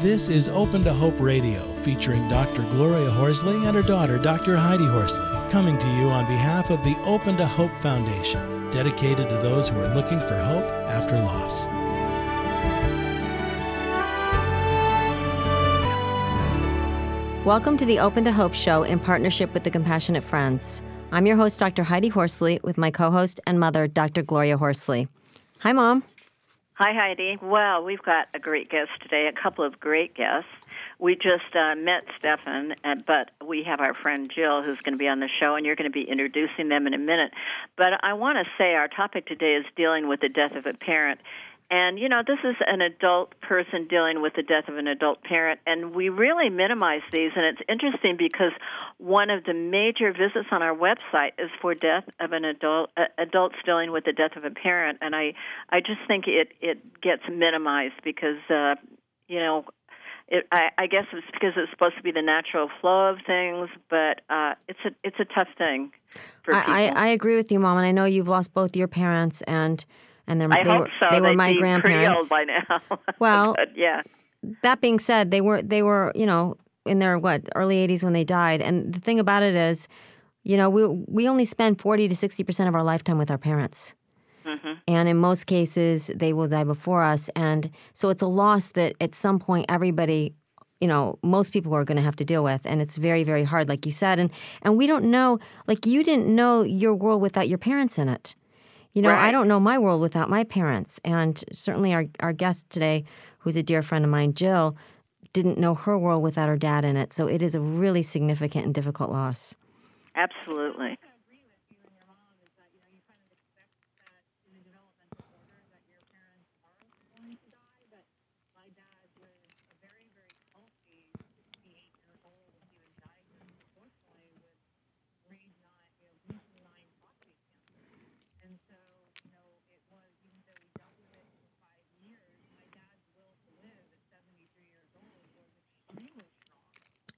This is Open to Hope Radio, featuring Dr. Gloria Horsley and her daughter, Dr. Heidi Horsley, coming to you on behalf of the Open to Hope Foundation, dedicated to those who are looking for hope after loss. Welcome to the Open to Hope show in partnership with the Compassionate Friends. I'm your host, Dr. Heidi Horsley, with my co host and mother, Dr. Gloria Horsley. Hi, Mom. Hi, Heidi. Well, we've got a great guest today, a couple of great guests. We just uh, met Stefan, but we have our friend Jill who's going to be on the show, and you're going to be introducing them in a minute. But I want to say our topic today is dealing with the death of a parent. And, you know, this is an adult person dealing with the death of an adult parent, and we really minimize these. And it's interesting because one of the major visits on our website is for death of an adult, uh, adults dealing with the death of a parent. And I, I just think it, it gets minimized because, uh, you know, it, I, I guess it's because it's supposed to be the natural flow of things, but uh, it's a it's a tough thing for I, people. I, I agree with you, Mom, and I know you've lost both your parents and and they're, I they hope were so. they were They'd my be grandparents. By now. Well- but yeah, That being said, they were they were you know in their what early 80s when they died, and the thing about it is, you know, we we only spend 40 to 60 percent of our lifetime with our parents. Mm-hmm. And in most cases, they will die before us. And so it's a loss that at some point everybody, you know, most people are going to have to deal with. And it's very, very hard, like you said. And, and we don't know, like you didn't know your world without your parents in it. You know, I don't know my world without my parents. And certainly our, our guest today, who's a dear friend of mine, Jill, didn't know her world without her dad in it. So it is a really significant and difficult loss. absolutely.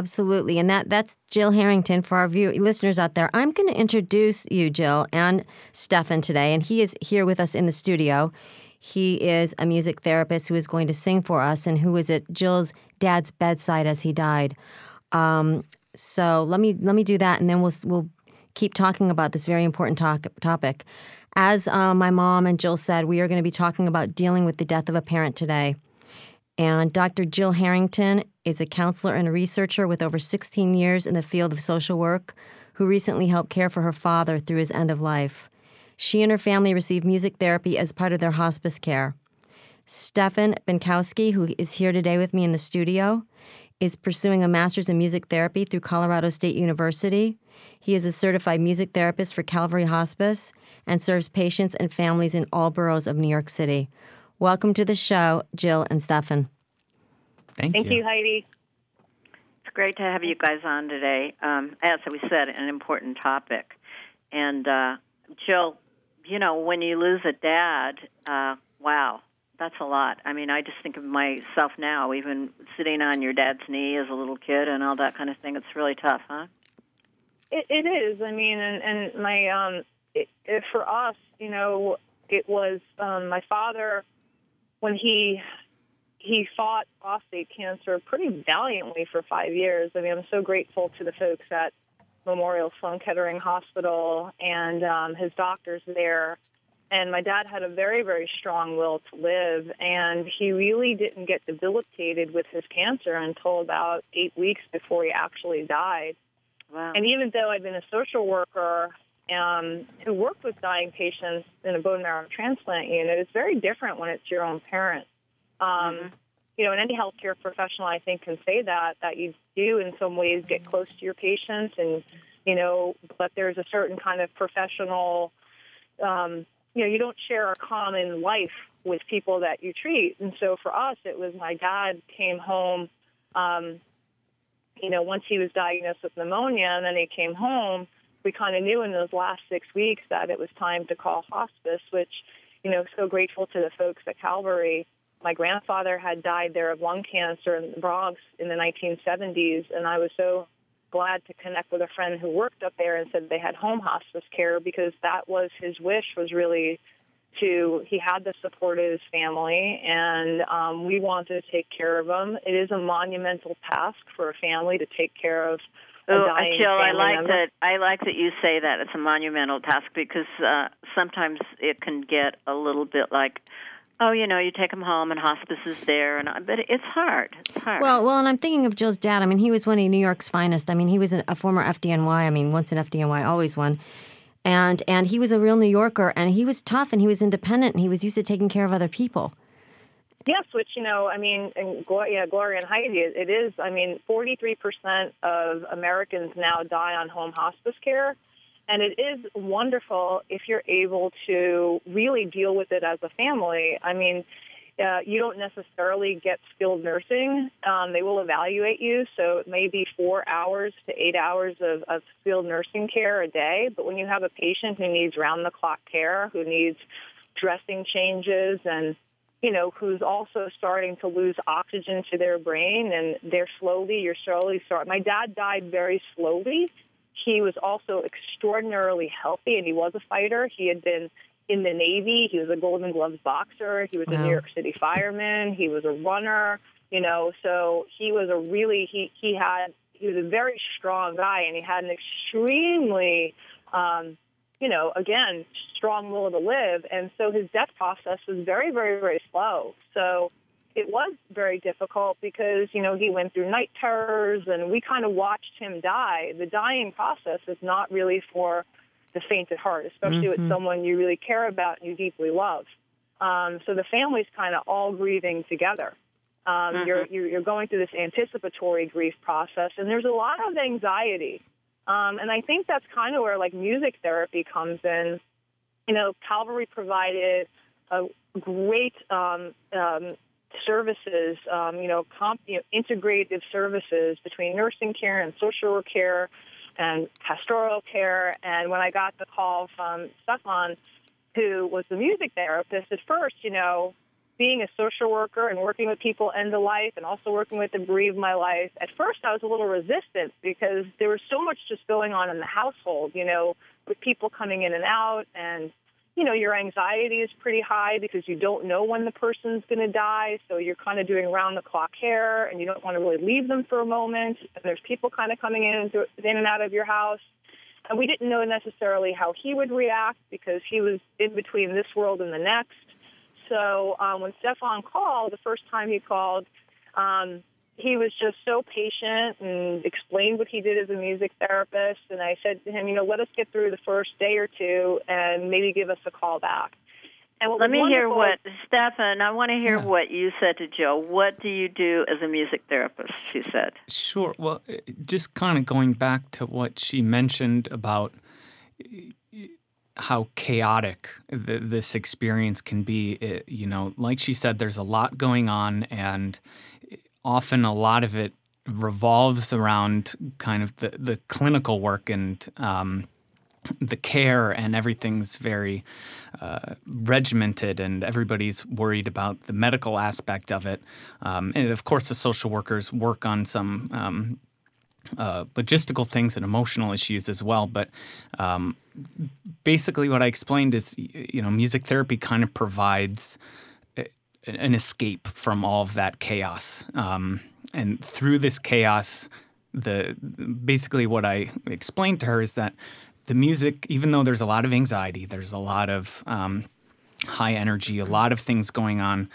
Absolutely. And that that's Jill Harrington for our view, listeners out there. I'm going to introduce you, Jill, and Stefan today. And he is here with us in the studio. He is a music therapist who is going to sing for us and who was at Jill's dad's bedside as he died. Um, so let me let me do that, and then we'll we'll keep talking about this very important talk, topic. As uh, my mom and Jill said, we are going to be talking about dealing with the death of a parent today. And Dr. Jill Harrington is a counselor and a researcher with over 16 years in the field of social work who recently helped care for her father through his end of life. She and her family received music therapy as part of their hospice care. Stefan Benkowski, who is here today with me in the studio, is pursuing a master's in music therapy through Colorado State University. He is a certified music therapist for Calvary Hospice and serves patients and families in all boroughs of New York City. Welcome to the show, Jill and Stefan. Thank, Thank you, Heidi. It's great to have you guys on today. Um, as we said, an important topic. And uh, Jill, you know, when you lose a dad, uh, wow, that's a lot. I mean, I just think of myself now, even sitting on your dad's knee as a little kid and all that kind of thing. It's really tough, huh? It, it is. I mean, and, and my um, it, it, for us, you know, it was um, my father when he he fought prostate cancer pretty valiantly for five years. I mean, I'm so grateful to the folks at Memorial Sloan Kettering Hospital and um, his doctors there. And my dad had a very, very strong will to live, and he really didn't get debilitated with his cancer until about eight weeks before he actually died. Wow. And even though I'd been a social worker um, who worked with dying patients in a bone marrow transplant unit, it's very different when it's your own parent. Um, Mhm. You know, and any healthcare professional, I think, can say that that you do in some ways get close to your patients, and you know, but there's a certain kind of professional. Um, you know, you don't share a common life with people that you treat, and so for us, it was my dad came home. Um, you know, once he was diagnosed with pneumonia and then he came home, we kind of knew in those last six weeks that it was time to call hospice, which, you know, so grateful to the folks at Calvary. My grandfather had died there of lung cancer in the Bronx in the 1970s, and I was so glad to connect with a friend who worked up there and said they had home hospice care because that was his wish was really to he had the support of his family and um, we wanted to take care of him it is a monumental task for a family to take care of Oh, Jill, I like member. that. I like that you say that it's a monumental task because uh, sometimes it can get a little bit like, oh, you know, you take them home and hospice is there, and but it's hard. It's hard. Well, well, and I'm thinking of Jill's dad. I mean, he was one of New York's finest. I mean, he was a former FDNY. I mean, once an FDNY, always one and and he was a real New Yorker, and he was tough, and he was independent, and he was used to taking care of other people. Yes, which you know, I mean, and Gloria, Gloria and Heidi, it is. I mean, forty-three percent of Americans now die on home hospice care, and it is wonderful if you're able to really deal with it as a family. I mean, uh, you don't necessarily get skilled nursing. Um, they will evaluate you, so it may be four hours to eight hours of, of skilled nursing care a day. But when you have a patient who needs round the clock care, who needs dressing changes, and you know, who's also starting to lose oxygen to their brain, and they're slowly, you're slowly start. My dad died very slowly. He was also extraordinarily healthy, and he was a fighter. He had been in the Navy. He was a Golden Gloves boxer. He was wow. a New York City fireman. He was a runner. You know, so he was a really he he had he was a very strong guy, and he had an extremely, um, you know, again strong will to live. And so his death process was very very very slow. So it was very difficult because you know he went through night terrors, and we kind of watched him die. The dying process is not really for the faint at heart, especially mm-hmm. with someone you really care about and you deeply love. Um, so the family's kind of all grieving together. Um, mm-hmm. you're, you're, you're going through this anticipatory grief process, and there's a lot of anxiety. Um, and I think that's kind of where like music therapy comes in. You know, Calvary provided a great um, um, services, um, you know, comp, you know, integrative services between nursing care and social work care and pastoral care. And when I got the call from Stefan, who was the music therapist, at first, you know, being a social worker and working with people end of life and also working with the bereaved my life, at first I was a little resistant because there was so much just going on in the household, you know, with people coming in and out and you know, your anxiety is pretty high because you don't know when the person's going to die. So you're kind of doing round the clock care and you don't want to really leave them for a moment. And there's people kind of coming in and, in and out of your house. And we didn't know necessarily how he would react because he was in between this world and the next. So um, when Stefan called, the first time he called, um, he was just so patient and explained what he did as a music therapist. And I said to him, you know, let us get through the first day or two and maybe give us a call back. And Let me hear what, Stefan, I want to hear yeah. what you said to Joe. What do you do as a music therapist? She said. Sure. Well, uh, just kind of going back to what she mentioned about uh, how chaotic the, this experience can be. It, you know, like she said, there's a lot going on, and often a lot of it revolves around kind of the, the clinical work and um, the care and everything's very uh, regimented and everybody's worried about the medical aspect of it. Um, and of course, the social workers work on some um, uh, logistical things and emotional issues as well. But um, basically, what I explained is, you know, music therapy kind of provides an escape from all of that chaos. Um, and through this chaos, the basically what I explained to her is that the music, even though there's a lot of anxiety, there's a lot of um, high energy, a lot of things going on.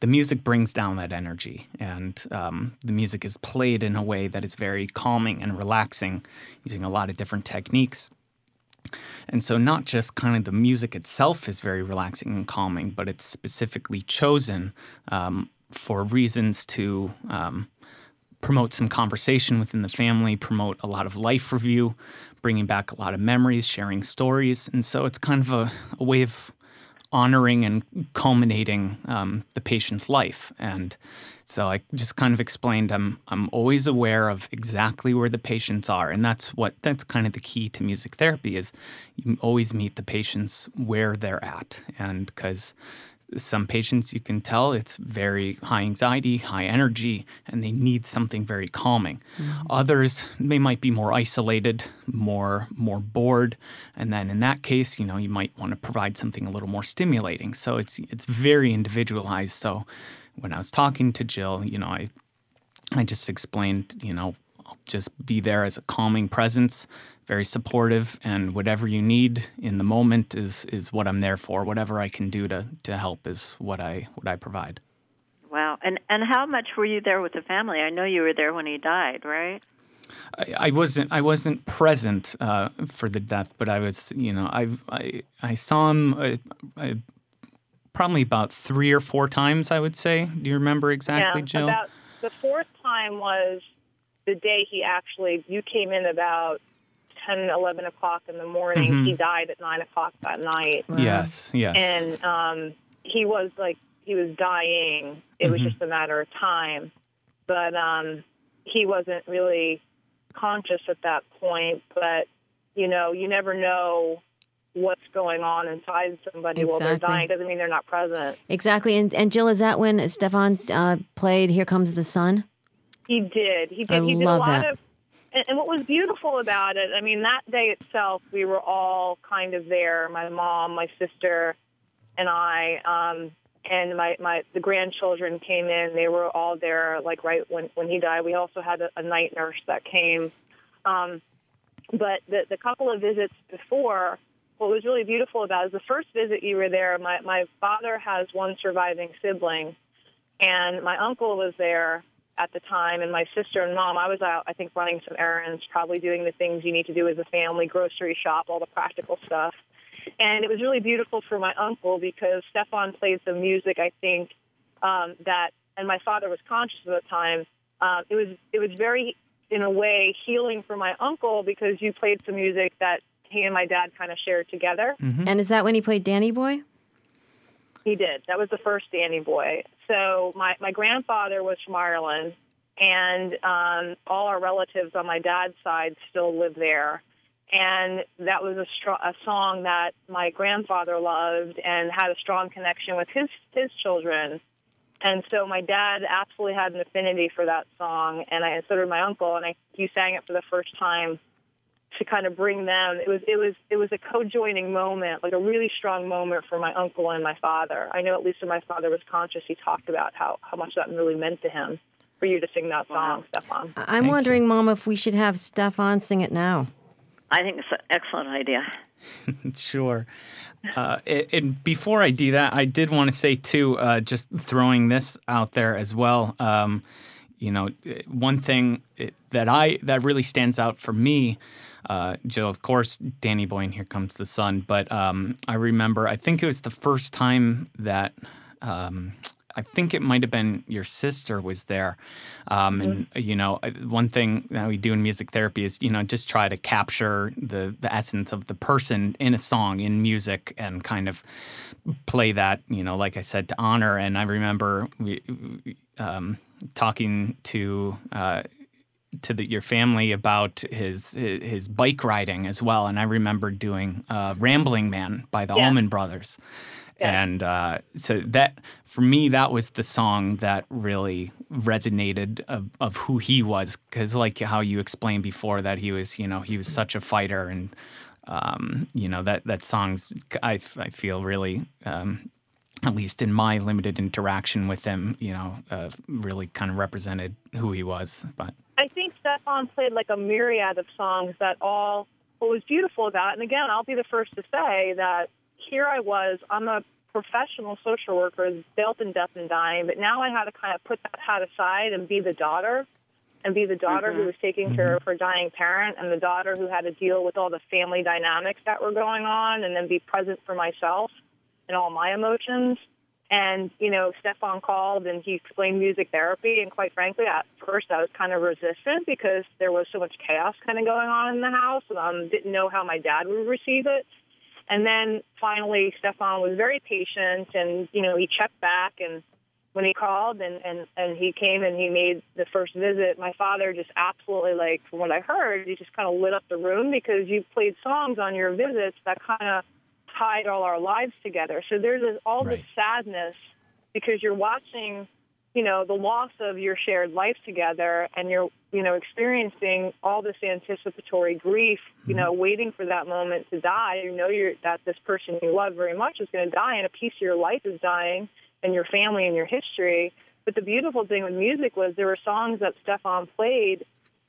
The music brings down that energy, and um, the music is played in a way that is very calming and relaxing, using a lot of different techniques. And so, not just kind of the music itself is very relaxing and calming, but it's specifically chosen um, for reasons to um, promote some conversation within the family, promote a lot of life review, bringing back a lot of memories, sharing stories. And so, it's kind of a, a way of honoring and culminating um, the patient's life. And so I just kind of explained I'm I'm always aware of exactly where the patients are, and that's what that's kind of the key to music therapy is you always meet the patients where they're at, and because some patients you can tell it's very high anxiety, high energy, and they need something very calming. Mm-hmm. Others they might be more isolated, more more bored, and then in that case, you know, you might want to provide something a little more stimulating. So it's it's very individualized. So when I was talking to Jill, you know, I I just explained, you know, I'll just be there as a calming presence, very supportive, and whatever you need in the moment is is what I'm there for. Whatever I can do to to help is what I what I provide. Wow. And and how much were you there with the family? I know you were there when he died, right? I, I wasn't. I wasn't present uh, for the death, but I was. You know, I I, I saw him. I, I probably about three or four times, I would say. Do you remember exactly, yeah, Jill? About the fourth time was the day he actually, you came in about 10, 11 o'clock in the morning. Mm-hmm. He died at 9 o'clock that night. Wow. Yes, yes. And um, he was like, he was dying. It mm-hmm. was just a matter of time. But um, he wasn't really conscious at that point. But, you know, you never know what's going on inside somebody exactly. while they're dying doesn't mean they're not present. Exactly. And, and Jill, is that when Stefan uh, played "Here Comes the Sun"? He did. He did. I he did love a lot that. of. And, and what was beautiful about it, I mean, that day itself, we were all kind of there. My mom, my sister, and I. Um, and my, my the grandchildren came in. They were all there, like right when when he died. We also had a, a night nurse that came. Um, but the the couple of visits before, what was really beautiful about it is the first visit you were there, my, my father has one surviving sibling, and my uncle was there at the time, and my sister and mom. I was out, I think, running some errands, probably doing the things you need to do as a family, grocery shop, all the practical stuff. And it was really beautiful for my uncle because Stefan played some music, I think, um, that, and my father was conscious at the time. Uh, it was it was very, in a way, healing for my uncle because you played some music that he and my dad kind of shared together. Mm-hmm. And is that when he played Danny Boy? He did. That was the first Danny Boy. So my, my grandfather was from Ireland, and um, all our relatives on my dad's side still live there. And that was a, str- a song that my grandfather loved and had a strong connection with his his children. And so my dad absolutely had an affinity for that song, and I so did my uncle, and I he sang it for the first time to kind of bring them. It was it was it was a co-joining moment, like a really strong moment for my uncle and my father. I know at least when my father was conscious, he talked about how how much that really meant to him for you to sing that song, wow. Stefan. I'm Thank wondering, you. Mom, if we should have Stefan sing it now. I think it's an excellent idea. sure. Uh, and before I do that, I did want to say too, uh, just throwing this out there as well. Um, you know, one thing that I that really stands out for me uh, Jill, of course, Danny Boy and Here Comes the Sun. But um, I remember, I think it was the first time that. Um, I think it might have been your sister was there. Um, mm-hmm. And, you know, one thing that we do in music therapy is, you know, just try to capture the, the essence of the person in a song, in music, and kind of play that, you know, like I said, to honor. And I remember we, um, talking to uh, to the, your family about his, his, his bike riding as well, and I remember doing uh, "Rambling Man" by the yeah. Allman Brothers, yeah. and uh, so that for me that was the song that really resonated of, of who he was, because like how you explained before that he was you know he was such a fighter and um, you know that that song's I, I feel really um, at least in my limited interaction with him, you know, uh, really kind of represented who he was. But I think Stefan played like a myriad of songs that all what was beautiful about. And again, I'll be the first to say that here I was, I'm a professional social worker, built in death and dying, but now I had to kind of put that hat aside and be the daughter and be the daughter mm-hmm. who was taking mm-hmm. care of her dying parent and the daughter who had to deal with all the family dynamics that were going on and then be present for myself and all my emotions. And, you know, Stefan called and he explained music therapy. And quite frankly, at first I was kind of resistant because there was so much chaos kind of going on in the house. Um, didn't know how my dad would receive it. and then finally, Stefan was very patient, and you know he checked back and when he called and, and, and he came and he made the first visit, my father just absolutely like from what I heard, he just kind of lit up the room because you played songs on your visits that kind of tied all our lives together. So there's this, all Right. this sadness because you're watching, you know, the loss of your shared life together and you're, you know, experiencing all this anticipatory grief, you mm-hmm. know, waiting for that moment to die. You know you're that this person you love very much is going to die and a piece of your life is dying and your family and your history. But the beautiful thing with music was there were songs that Stefan played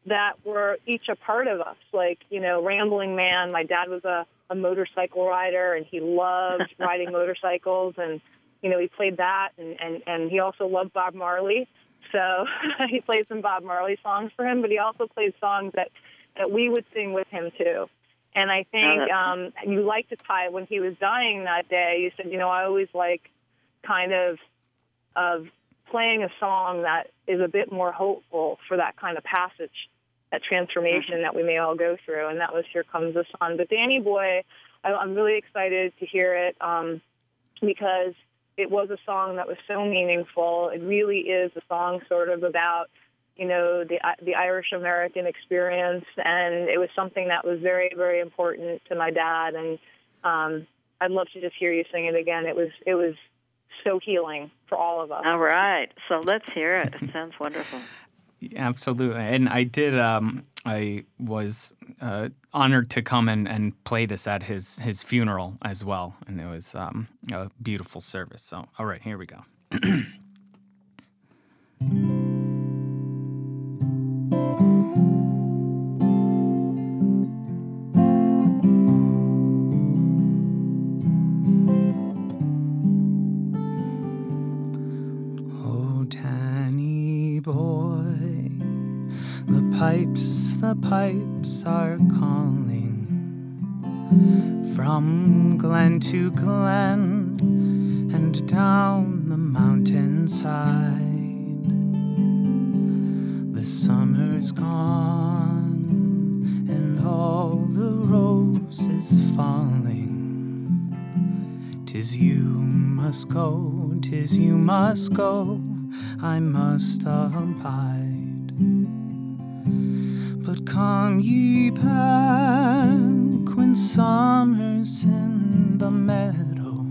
that were each a part of us. Like, you know, Rambling Man, my dad was a, a motorcycle rider and he loved riding motorcycles and you know, he played that and, and, and he also loved Bob Marley. So he played some Bob Marley songs for him, but he also played songs that, that we would sing with him too. And I think um, you like to tie when he was dying that day. You said, you know, I always like kind of of playing a song that is a bit more hopeful for that kind of passage, that transformation that we may all go through. And that was "Here Comes the Sun." But Danny Boy, I, I'm really excited to hear it um, because it was a song that was so meaningful. It really is a song sort of about you know the the Irish American experience, and it was something that was very very important to my dad. And um, I'd love to just hear you sing it again. It was it was so healing for all of us. All right. So let's hear it. It sounds wonderful. Absolutely, and I did. Um, I was uh, honored to come and, and play this at his his funeral as well, and it was um, a beautiful service. So, all right, here we go. pipes, are calling from glen to glen and down the mountainside. The summer's gone and all the roses falling. Tis you must go, tis you must go, I must abide. Come ye back when summer's in the meadow,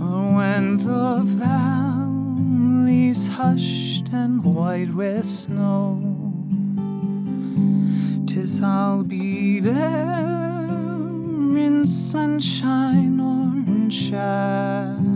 or when the valley's hushed and white with snow. Tis I'll be there in sunshine or in shadow.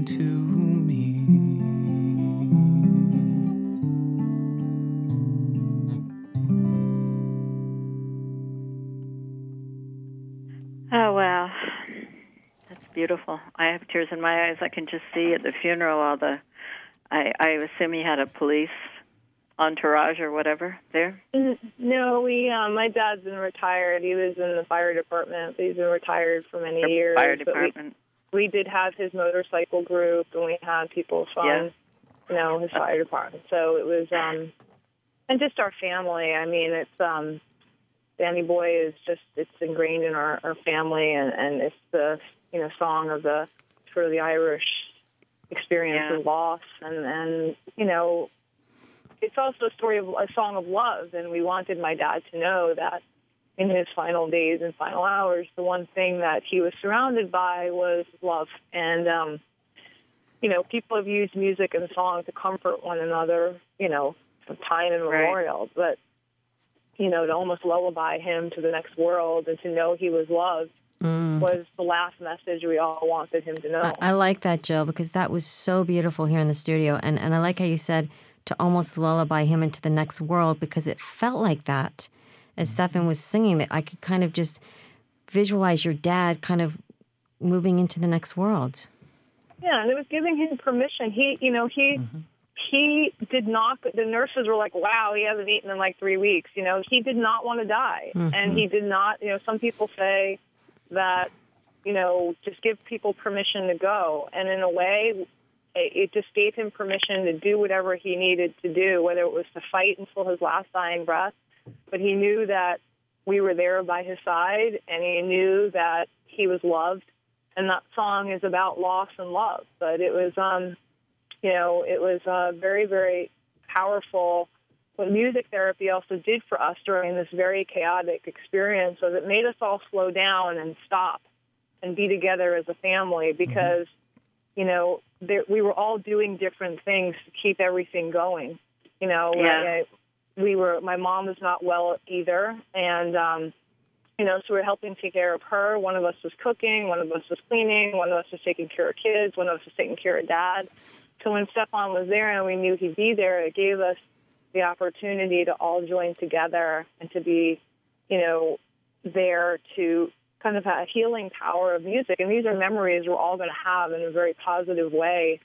Come to me. Oh wow, that's beautiful. I have tears in my eyes. I can just see at the funeral all the. I I assume he had a police entourage or whatever there. No, we. Um, my dad's been retired. He was in the fire department. He's been retired for many Or years. fire department. We did have his motorcycle group and we had people from Yeah. you know his fire department so it was um and just our family. I mean, it's um, Danny Boy is just it's ingrained in our, our family, and, and it's the you know song of the sort of the Irish experience Yeah. of loss, and and you know, it's also a story of a song of love, and we wanted my dad to know that in his final days and final hours, the one thing that he was surrounded by was love, and um, you know, people have used music and song to comfort one another, you know, from time immemorial, but you know, to almost lullaby him to the next world and to know he was loved was the last message we all wanted him to know. I, I like that, Jill, because that was so beautiful here in the studio. And, and I like how you said to almost lullaby him into the next world because it felt like that as Stefan was singing that I could kind of just visualize your dad kind of moving into the next world. Yeah, and it was giving him permission. He, you know, he mm-hmm. he did not. The nurses were like, "Wow, he hasn't eaten in like three weeks." You know, he did not want to die, mm-hmm. and he did not. You know, some people say that, you know, just give people permission to go, and in a way, it, it just gave him permission to do whatever he needed to do, whether it was to fight until his last dying breath. But he knew that we were there by his side, and he knew that he was loved and that song is about loss and love. But it was, um, you know, it was uh, very, very powerful. What music therapy also did for us during this very chaotic experience was it made us all slow down and stop and be together as a family because, you know, there, we were all doing different things to keep everything going. You know, Yeah. We were. My mom was not well either, and um, you know, so we were helping take care of her. One of us was cooking, one of us was cleaning, one of us was taking care of kids, one of us was taking care of dad. So when Stefan was there and we knew he'd be there, it gave us the opportunity to all join together and to be, you know, there to kind of a healing power of music. And these are memories we're all going to have in a very positive way.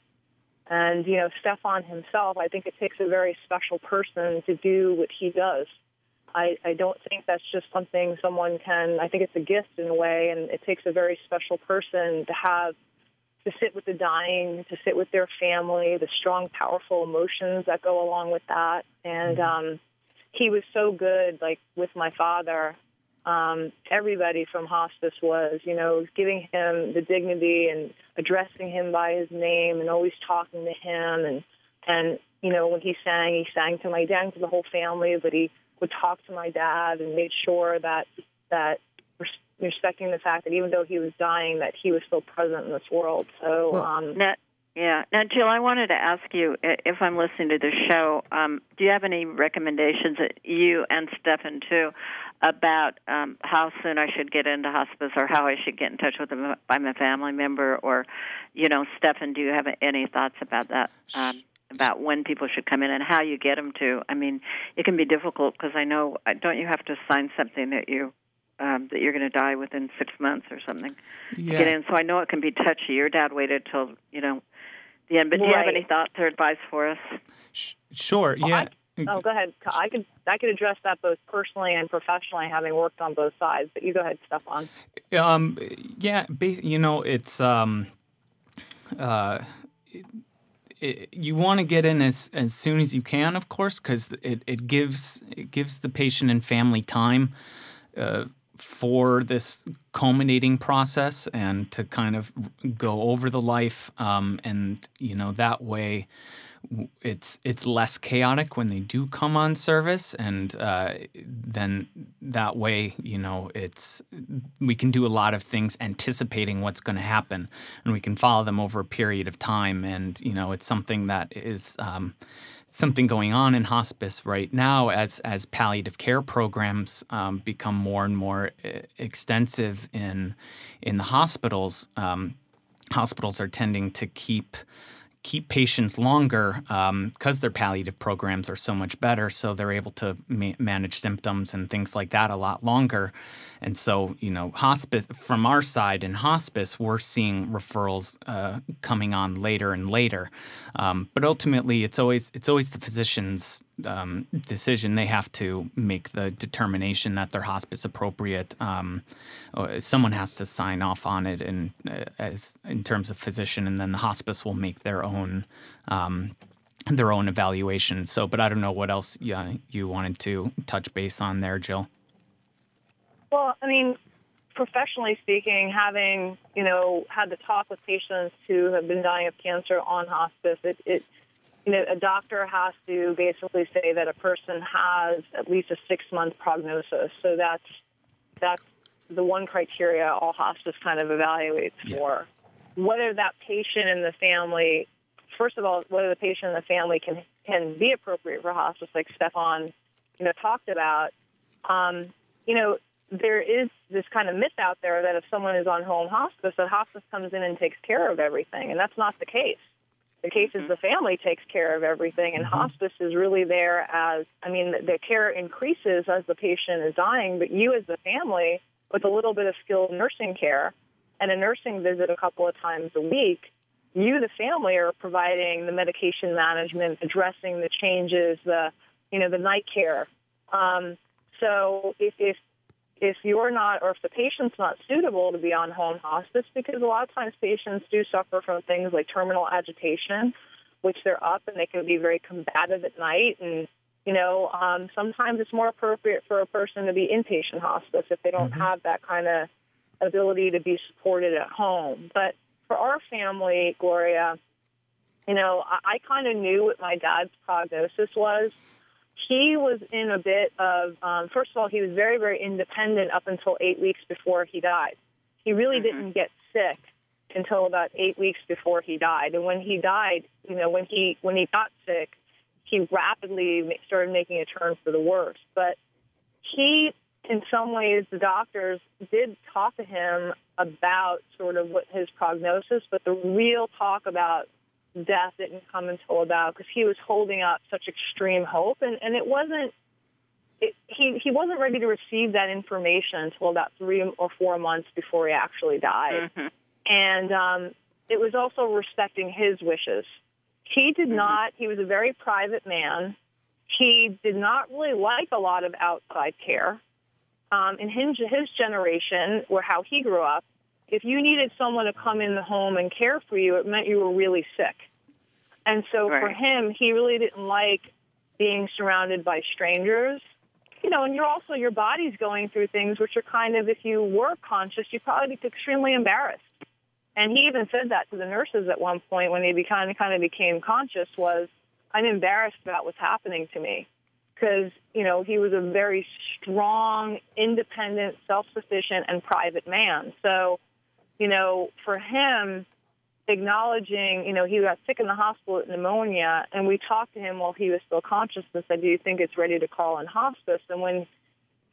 And, you know, Stefan himself, I think it takes a very special person to do what he does. I, I don't think that's just something someone can, I think it's a gift in a way, and it takes a very special person to have, to sit with the dying, to sit with their family, the strong, powerful emotions that go along with that. And um, he was so good, like with my father. Um, everybody from hospice was, you know, giving him the dignity and addressing him by his name and always talking to him. And, and you know, when he sang, he sang to my dad, and to the whole family, but he would talk to my dad and made sure that that respecting the fact that even though he was dying, that he was still present in this world. So, Well- um, Now, yeah. Now, Jill, I wanted to ask you if I'm listening to the show, um, do you have any recommendations that you and Stefan too about um, how soon I should get into hospice or how I should get in touch with them by my family member or, you know, Stefan, do you have any thoughts about that? Um, about when people should come in and how you get them to. I mean, it can be difficult because I know uh, don't you have to sign something that you um, that you're going to die within six months or something to get in. So I know it can be touchy. Your dad waited till you know the end. But do you have any thoughts or advice for us? Sure. Yeah. Oh, go ahead. I could I could address that both personally and professionally, having worked on both sides. But you go ahead, Stefan. Um, yeah, you know, it's um, uh, it, it, you want to get in as as soon as you can, of course, because it, it gives it gives the patient and family time uh, for this culminating process and to kind of go over the life, um, and you know that way it's it's less chaotic when they do come on service, and uh, then that way, you know, it's we can do a lot of things anticipating what's going to happen, and we can follow them over a period of time, and you know, it's something that is. Um, Something going on in hospice right now as as palliative care programs um, become more and more uh, extensive in in the hospitals. Um, hospitals are tending to keep keep patients longer because their palliative programs are so much better. So they're able to ma- manage symptoms and things like that a lot longer. And so, you know, hospice from our side in hospice, we're seeing referrals uh, coming on later and later. Um, but ultimately, it's always it's always the physician's um, decision. They have to make the determination that they're hospice appropriate. Um, uh, someone has to sign off on it, and uh, as in terms of physician, and then the hospice will make their own um, their own evaluation. So, but I don't know what else yeah, you wanted to touch base on there, Jill. Well, I mean, professionally speaking, having you know had the talk with patients who have been dying of cancer on hospice, it, it you know a doctor has to basically say that a person has at least a six month prognosis. So that's that's the one criteria all hospice kind of evaluates yeah. for. Whether that patient and the family, first of all, whether the patient and the family can can be appropriate for hospice, like Stefan, you know, talked about. Um, you know, there is this kind of myth out there that if someone is on home hospice, that hospice comes in and takes care of everything, and that's not the case. The case is mm-hmm. the family takes care of everything, and mm-hmm. hospice is really there as I mean, the, the care increases as the patient is dying, but you as the family, with a little bit of skilled nursing care and a nursing visit a couple of times a week, you, the family, are providing the medication management, addressing the changes, the you know the night care. Um, so if, if if you're not, or if the patient's not suitable to be on home hospice, because a lot of times patients do suffer from things like terminal agitation, which they're up and they can be very combative at night. And, you know, um, sometimes it's more appropriate for a person to be inpatient hospice if they don't mm-hmm. have that kind of ability to be supported at home. But for our family, Gloria, you know, I, I kind of knew what my dad's prognosis was he was in a bit of, um, first of all, he was very, very independent up until eight weeks before he died. He really mm-hmm. didn't get sick until about eight weeks before he died. And when he died, you know, when he when he got sick, he rapidly started making a turn for the worse. But he, in some ways, the doctors did talk to him about sort of what his prognosis, but the real talk about death didn't come until about because he was holding up such extreme hope, and and it wasn't. It, he he wasn't ready to receive that information until about three or four months before he actually died, mm-hmm. and um, it was also respecting his wishes. He did mm-hmm. not. He was a very private man. He did not really like a lot of outside care. Um, in his, his generation, or how he grew up, if you needed someone to come in the home and care for you, it meant you were really sick. And so right. for him, he really didn't like being surrounded by strangers. You know, and you're also your body's going through things which are kind of if you were conscious, you'd probably be extremely embarrassed. And he even said that to the nurses at one point when he kind of kind of became conscious was I'm embarrassed about what's happening to me because you know he was a very strong, independent, self-sufficient, and private man. So you know, for him, acknowledging, you know, he got sick in the hospital with pneumonia, and we talked to him while he was still conscious and said, Do you think it's ready to call in hospice? And when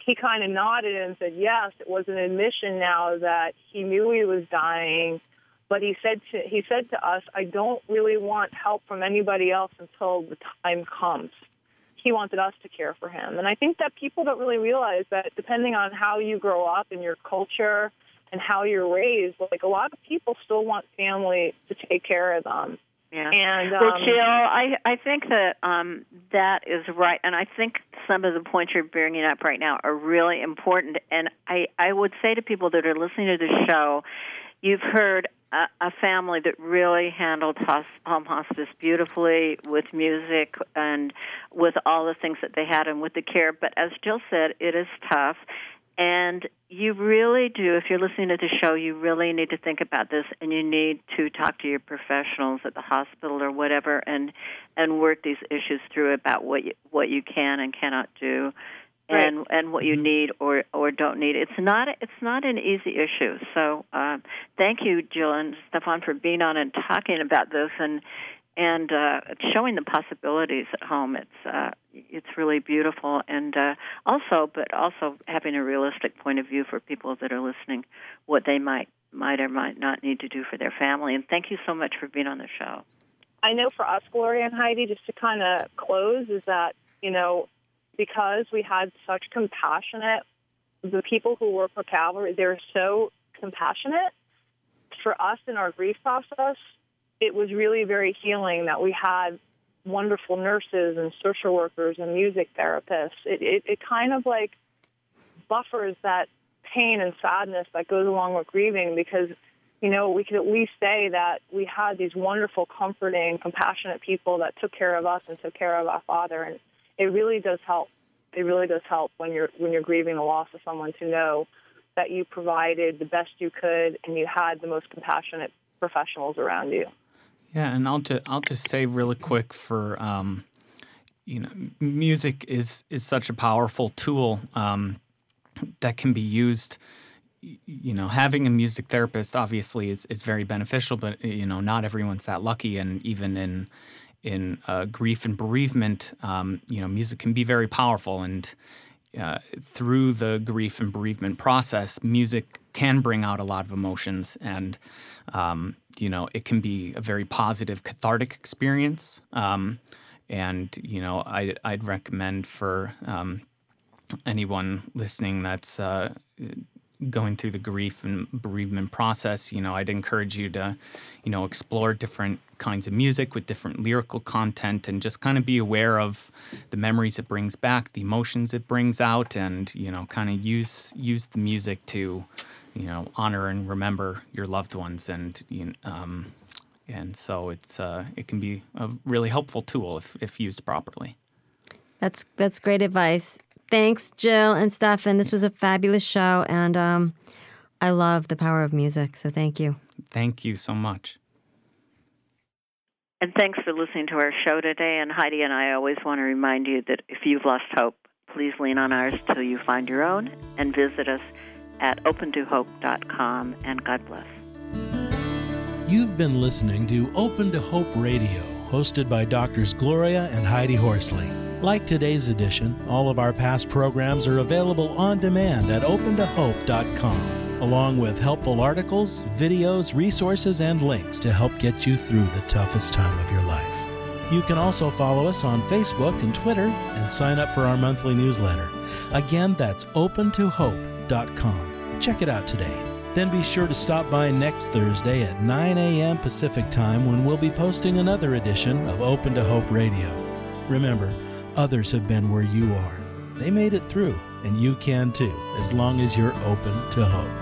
he kind of nodded and said yes, it was an admission now that he knew he was dying. But he said to he said to us, I don't really want help from anybody else until the time comes. He wanted us to care for him. And I think that people don't really realize that depending on how you grow up in your culture, and how you're raised, like a lot of people still want family to take care of them. Yeah. And um, well, Jill, I I think that um, that is right, and I think some of the points you're bringing up right now are really important. And I I would say to people that are listening to the show, you've heard a, a family that really handled home hospice beautifully with music and with all the things that they had and with the care. But as Jill said, it is tough. And you really do, if you're listening to the show, you really need to think about this and you need to talk to your professionals at the hospital or whatever and and work these issues through about what you, what you can and cannot do and right. and what you mm-hmm. need or or don't need. It's not it's not an easy issue. So um, thank you, Jill and Stefan, for being on and talking about this and and uh, showing the possibilities at home. It's uh, it's really beautiful, and uh, also, but also having a realistic point of view for people that are listening, what they might might or might not need to do for their family. And thank you so much for being on the show. I know for us, Gloria and Heidi, just to kind of close, is that you know because we had such compassionate the people who work for Calvary, they're so compassionate for us in our grief process it was really very healing that we had wonderful nurses and social workers and music therapists. It, it, it kind of like buffers that pain and sadness that goes along with grieving because you know, we could at least say that we had these wonderful, comforting, compassionate people that took care of us and took care of our father, and it really does help. It really does help when you're when you're grieving the loss of someone to know that you provided the best you could and you had the most compassionate professionals around you. Yeah, and I'll just I'll just say really quick for um, you know, music is is such a powerful tool um, that can be used. You know, having a music therapist obviously is, is very beneficial, but you know, not everyone's that lucky, and even in in uh, grief and bereavement, um, you know, music can be very powerful, and uh, through the grief and bereavement process, music can bring out a lot of emotions, and um, you know, it can be a very positive, cathartic experience. Um, and you know, I, I'd recommend for um, anyone listening that's uh, going through the grief and bereavement process, you know, I'd encourage you to, you know, explore different kinds of music with different lyrical content and just kind of be aware of the memories it brings back, the emotions it brings out, and you know, kind of use use the music to, you know, honor and remember your loved ones, and you know, um, and so it's uh, it can be a really helpful tool if if used properly. That's that's great advice. Thanks, Jill and Stefan. This was a fabulous show, and um, I love the power of music. So thank you. Thank you so much. And thanks for listening to our show today. And Heidi and I always want to remind you that if you've lost hope, please lean on ours till you find your own and visit us at opentohope.com. And God bless. You've been listening to Open to Hope Radio, hosted by Doctors Gloria and Heidi Horsley. Like today's edition, all of our past programs are available on demand at opentohope.com along with helpful articles, videos, resources, and links to help get you through the toughest time of your life. You can also follow us on Facebook and Twitter and sign up for our monthly newsletter. Again, that's opentohope.com. Check it out today. Then be sure to stop by next Thursday at 9 a.m. Pacific Time when we'll be posting another edition of Open to Hope Radio. Remember, others have been where you are. They made it through, and you can too, as long as you're open to hope.